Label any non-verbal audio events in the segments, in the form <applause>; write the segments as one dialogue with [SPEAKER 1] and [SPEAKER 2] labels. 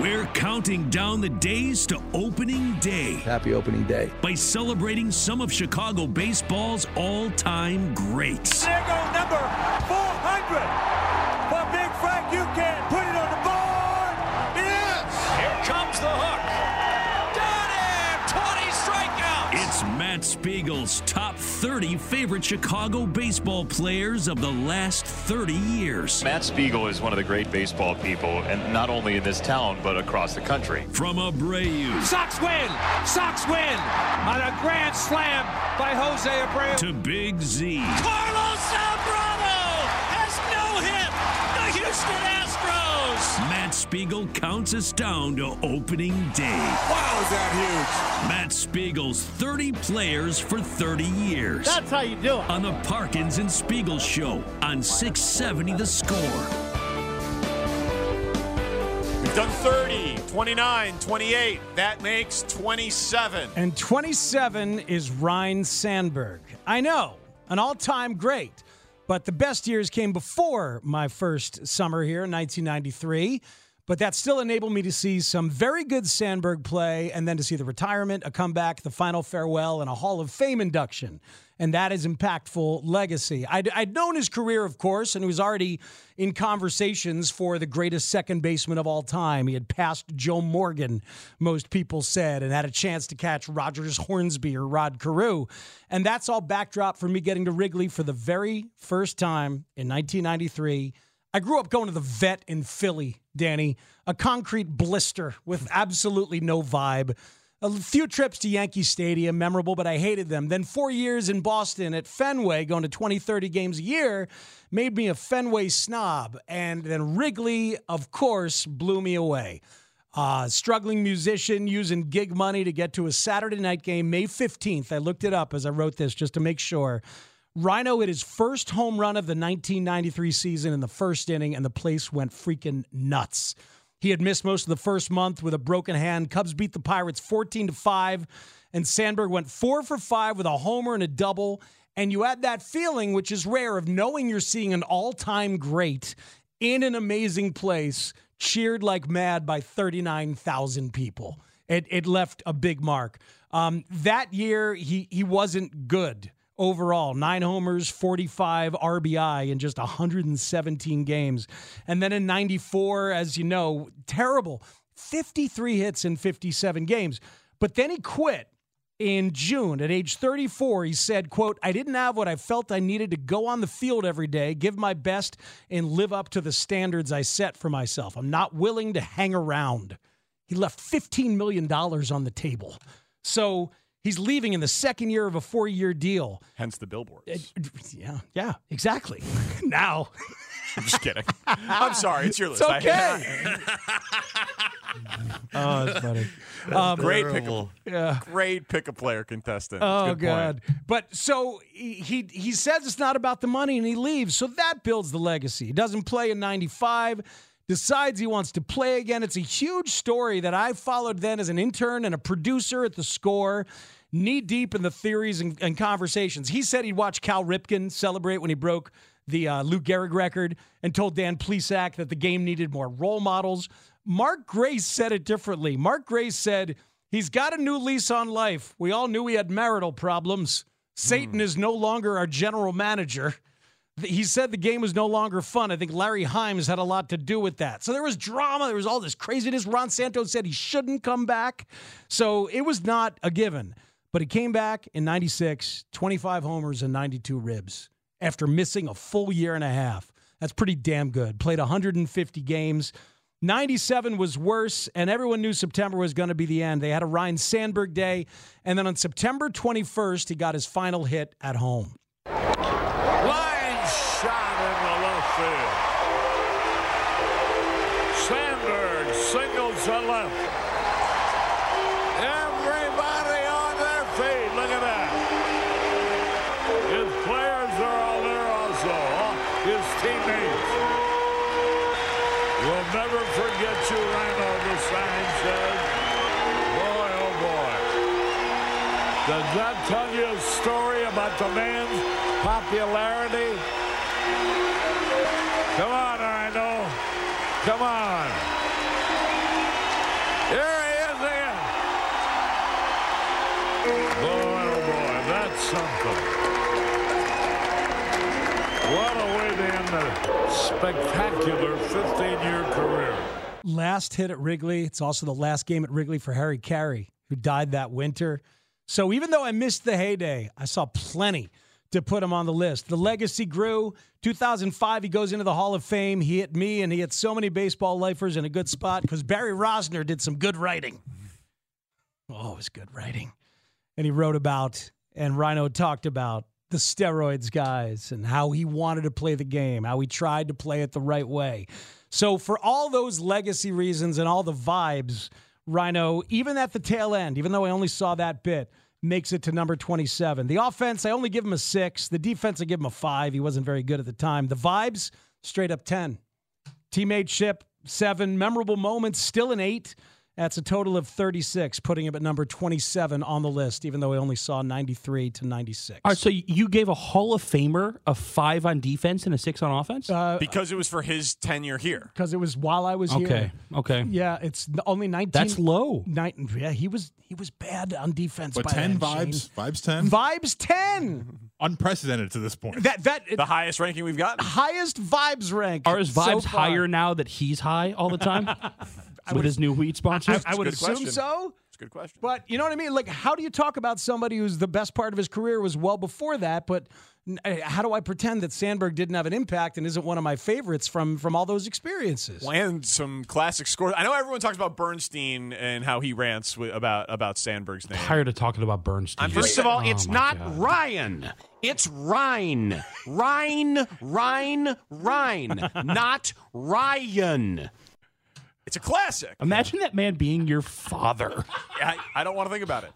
[SPEAKER 1] We're counting down the days to opening day
[SPEAKER 2] Happy opening day.
[SPEAKER 1] by celebrating some of Chicago baseball's all time greats.
[SPEAKER 3] There go number 400
[SPEAKER 1] Spiegel's top 30 favorite Chicago baseball players of the last 30 years.
[SPEAKER 4] Matt Spiegel is one of the great baseball people, and not only in this town, but across the country.
[SPEAKER 1] From Abreu
[SPEAKER 3] Sox win. Sox win on a grand slam by Jose Abreu.
[SPEAKER 1] to Big Z.
[SPEAKER 3] Carlos Zambrano has no hit. The Houston Astros.
[SPEAKER 1] Matt Spiegel counts us down to opening day.
[SPEAKER 3] Wow, is that huge?
[SPEAKER 1] Matt Spiegel's 30 players for 30 years.
[SPEAKER 5] That's how you do it.
[SPEAKER 1] on the Parkins and Spiegel Show on 670 The Score.
[SPEAKER 6] We've done 30, 29, 28. That makes 27.
[SPEAKER 5] And 27 is Ryne Sandberg. I know, an all time great, but the best years came before my first summer here in 1993. But that still enabled me to see some very good Sandberg play and then to see the retirement, a comeback, the final farewell, and a Hall of Fame induction. And that is impactful legacy. I'd, I'd known his career, of course, and he was already in conversations for the greatest second baseman of all time. He had passed Joe Morgan, most people said, and had a chance to catch Rogers Hornsby or Rod Carew. And that's all backdrop for me getting to Wrigley for the very first time in 1993. I grew up going to the vet in Philly, Danny, a concrete blister with absolutely no vibe. A few trips to Yankee Stadium, memorable, but I hated them. Then four years in Boston at Fenway, going to 20, 30 games a year, made me a Fenway snob. And then Wrigley, of course, blew me away. Uh, struggling musician using gig money to get to a Saturday night game, May 15th. I looked it up as I wrote this just to make sure. Rhino hit his first home run of the 1993 season in the first inning, and the place went freaking nuts. He had missed most of the first month with a broken hand. Cubs beat the Pirates 14 to 5, and Sandberg went 4 for 5 with a homer and a double. And you had that feeling, which is rare, of knowing you're seeing an all time great in an amazing place, cheered like mad by 39,000 people. It, it left a big mark. Um, that year, he, he wasn't good overall. Nine homers, 45 RBI in just 117 games. And then in 94, as you know, terrible 53 hits in 57 games. But then he quit in June at age 34 he said quote I didn't have what I felt I needed to go on the field every day give my best and live up to the standards I set for myself I'm not willing to hang around he left 15 million dollars on the table so he's leaving in the second year of a 4-year deal
[SPEAKER 6] Hence the billboards.
[SPEAKER 5] yeah yeah exactly <laughs> now <laughs>
[SPEAKER 6] I'm just kidding. I'm sorry. It's your list.
[SPEAKER 5] it's
[SPEAKER 6] I-
[SPEAKER 5] okay <laughs> oh it's funny um,
[SPEAKER 6] great pick. A,
[SPEAKER 5] yeah
[SPEAKER 6] great pick a player contestant.
[SPEAKER 5] Oh
[SPEAKER 6] Good point.
[SPEAKER 5] God! But so he, he he says it's not about the money, and he leaves. So that builds the legacy. He doesn't play in '95. Decides he wants to play again. It's a huge story that I followed then as an intern and a producer at the Score, knee deep in the theories and, and conversations. He said he'd watch Cal Ripken celebrate when he broke the uh, Lou Gehrig record and told Dan Plesac that the game needed more role models. Mark Grace said it differently. Mark Grace said he's got a new lease on life. We all knew he had marital problems. Satan is no longer our general manager. He said the game was no longer fun. I think Larry Himes had a lot to do with that. So there was drama. There was all this craziness. Ron Santos said he shouldn't come back. So it was not a given. But he came back in 96, 25 homers and 92 ribs after missing a full year and a half. That's pretty damn good. Played 150 games. 97 was worse, and everyone knew September was going to be the end. They had a Ryne Sandberg day, and then on September 21st, he got his final hit at home.
[SPEAKER 3] Line shot in the left field.
[SPEAKER 2] Sandberg singles to left. Everybody on their feet. Look at that. His players are all there also. huh? His teammates. We'll never forget you, Rhino, the sign says. Boy, oh boy. Does that tell you a story about the man's popularity? Come on, Rhino. Come on. Here he is again. Boy, oh boy, that's something. What a way to end a spectacular 15-year career.
[SPEAKER 5] Last hit at Wrigley. It's also the last game at Wrigley for Harry Caray, who died that winter. So even though I missed the heyday, I saw plenty to put him on the list. The legacy grew. 2005, he goes into the Hall of Fame. He hit me, and he hit so many baseball lifers in a good spot because Barry Rozner did some good writing. Oh, it was good writing. And he wrote about, and Rhino talked about the steroids guys and how he wanted to play the game, how he tried to play it the right way. So, for all those legacy reasons and all the vibes, Rhino, even at the tail end, even though I only saw that bit, makes it to number 27. The offense, I only give him a six. The defense, I give him a five. He wasn't very good at the time. The vibes, straight up 10. Teammateship, seven. Memorable moments, still an eight. That's a total of 36, putting him at number 27 on the list, even though I only saw 93 to 96.
[SPEAKER 7] All right, so you gave a Hall of Famer a five on defense and a six on offense?
[SPEAKER 5] Uh,
[SPEAKER 6] because it was for his tenure here.
[SPEAKER 5] Because it was while I was here.
[SPEAKER 7] okay, okay.
[SPEAKER 5] Yeah, it's only 19.
[SPEAKER 7] That's low.
[SPEAKER 5] Nine, yeah, he was he was bad on defense.
[SPEAKER 8] But
[SPEAKER 5] by
[SPEAKER 8] 10
[SPEAKER 5] then, Shane.
[SPEAKER 8] vibes, vibes 10,
[SPEAKER 5] Vibes 10. <laughs>
[SPEAKER 8] unprecedented to this point.
[SPEAKER 5] That that
[SPEAKER 6] The highest ranking we've got?
[SPEAKER 5] highest vibes rank.
[SPEAKER 7] Are his vibes
[SPEAKER 5] far.
[SPEAKER 7] higher now that he's high all the time <laughs> with his new wheat sponsor?
[SPEAKER 5] I, I would assume
[SPEAKER 6] question.
[SPEAKER 5] so.
[SPEAKER 6] It's a good question.
[SPEAKER 5] But you know what I mean? Like, how do you talk about somebody who's the best part of his career was well before that? But uh, how do I pretend that Sandberg didn't have an impact and isn't one of my favorites from from all those experiences?
[SPEAKER 6] and some classic scores. I know everyone talks about Bernstein and how he rants with, about about Sandberg's name.
[SPEAKER 7] I'm Tired of talking about Bernstein.
[SPEAKER 6] I'm
[SPEAKER 9] First of all,
[SPEAKER 7] Oh,
[SPEAKER 9] it's
[SPEAKER 7] my
[SPEAKER 9] not
[SPEAKER 7] God.
[SPEAKER 9] Ryan. It's Ryne. Ryne, Ryne, Ryne. Not Ryan.
[SPEAKER 6] It's a classic.
[SPEAKER 7] Imagine that man being your father. <laughs>
[SPEAKER 6] I, I don't want to think about it.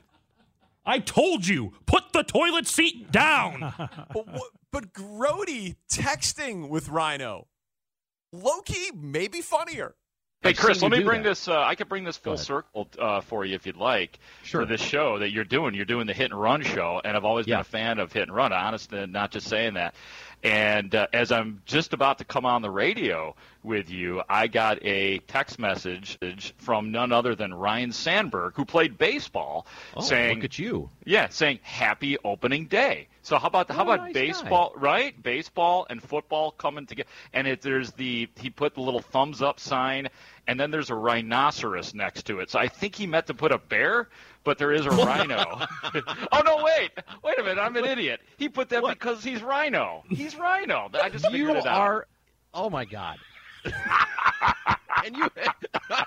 [SPEAKER 7] I told you, put the toilet seat down. <laughs>
[SPEAKER 6] But, what- but Grody texting with Rhino, Loki may be funnier.
[SPEAKER 10] Hey,
[SPEAKER 9] I've
[SPEAKER 10] Chris, let me bring
[SPEAKER 9] that.
[SPEAKER 10] this. Uh, I could bring this full circle uh, for you if you'd like
[SPEAKER 9] Sure.
[SPEAKER 10] for this show that you're doing. You're doing the hit and run show, and I've always
[SPEAKER 9] Yeah.
[SPEAKER 10] been a fan of hit and run. Honestly, not just saying that. And uh, as I'm just about to come on the radio with you, I got a text message from none other than Ryan Sandberg, who played baseball,
[SPEAKER 9] Oh,
[SPEAKER 10] saying,
[SPEAKER 9] look at you.
[SPEAKER 10] yeah, saying happy opening day. So how about how
[SPEAKER 9] a
[SPEAKER 10] about
[SPEAKER 9] nice
[SPEAKER 10] baseball, right? Baseball and football coming together. And it, there's the he put the little thumbs up sign, and then there's a rhinoceros next to it. So I think he meant to put a bear, but there is a rhino. <laughs> oh no, wait, wait a minute, I'm an idiot. He put that because he's rhino. He's rhino. I just
[SPEAKER 9] You
[SPEAKER 10] figured it out.
[SPEAKER 9] are. Oh my God. <laughs> and you. <laughs>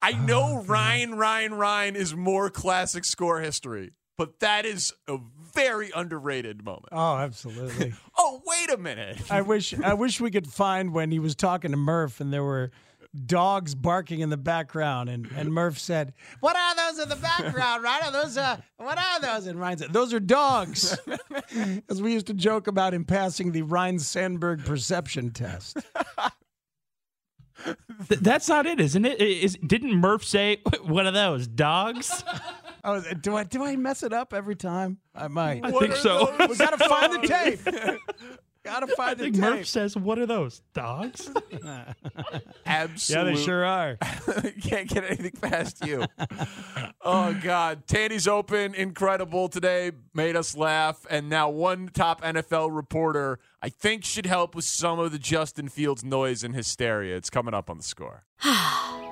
[SPEAKER 6] I know oh, Ryan, Ryan, Ryan is more classic score history, but that is a very underrated moment.
[SPEAKER 5] Oh, absolutely. <laughs>
[SPEAKER 6] Oh, wait a minute.
[SPEAKER 5] I wish <laughs> I wish we could find when he was talking to Murph and there were dogs barking in the background and, and Murph said, What are those in the background, Ryan? Are those uh what are those? And Ryan said, Those are dogs. <laughs> As we used to joke about him passing the Ryan Sandberg perception test.
[SPEAKER 7] Th- that's not it, isn't it? Didn't Murph say what are those dogs?
[SPEAKER 5] Oh, do I do I mess it up every time? I might.
[SPEAKER 7] I think so.
[SPEAKER 5] We gotta find the tape. <laughs> gotta
[SPEAKER 7] I
[SPEAKER 5] find the
[SPEAKER 7] think
[SPEAKER 5] tape.
[SPEAKER 7] Murph says, "What are those dogs?" <laughs>
[SPEAKER 6] Absolutely.
[SPEAKER 5] Yeah, they sure are. <laughs>
[SPEAKER 6] Can't get anything past you. oh God, Tandy's open, incredible today, made us laugh, and now one top NFL reporter I think should help with some of the Justin Fields noise and hysteria. It's coming up on the score. <sighs>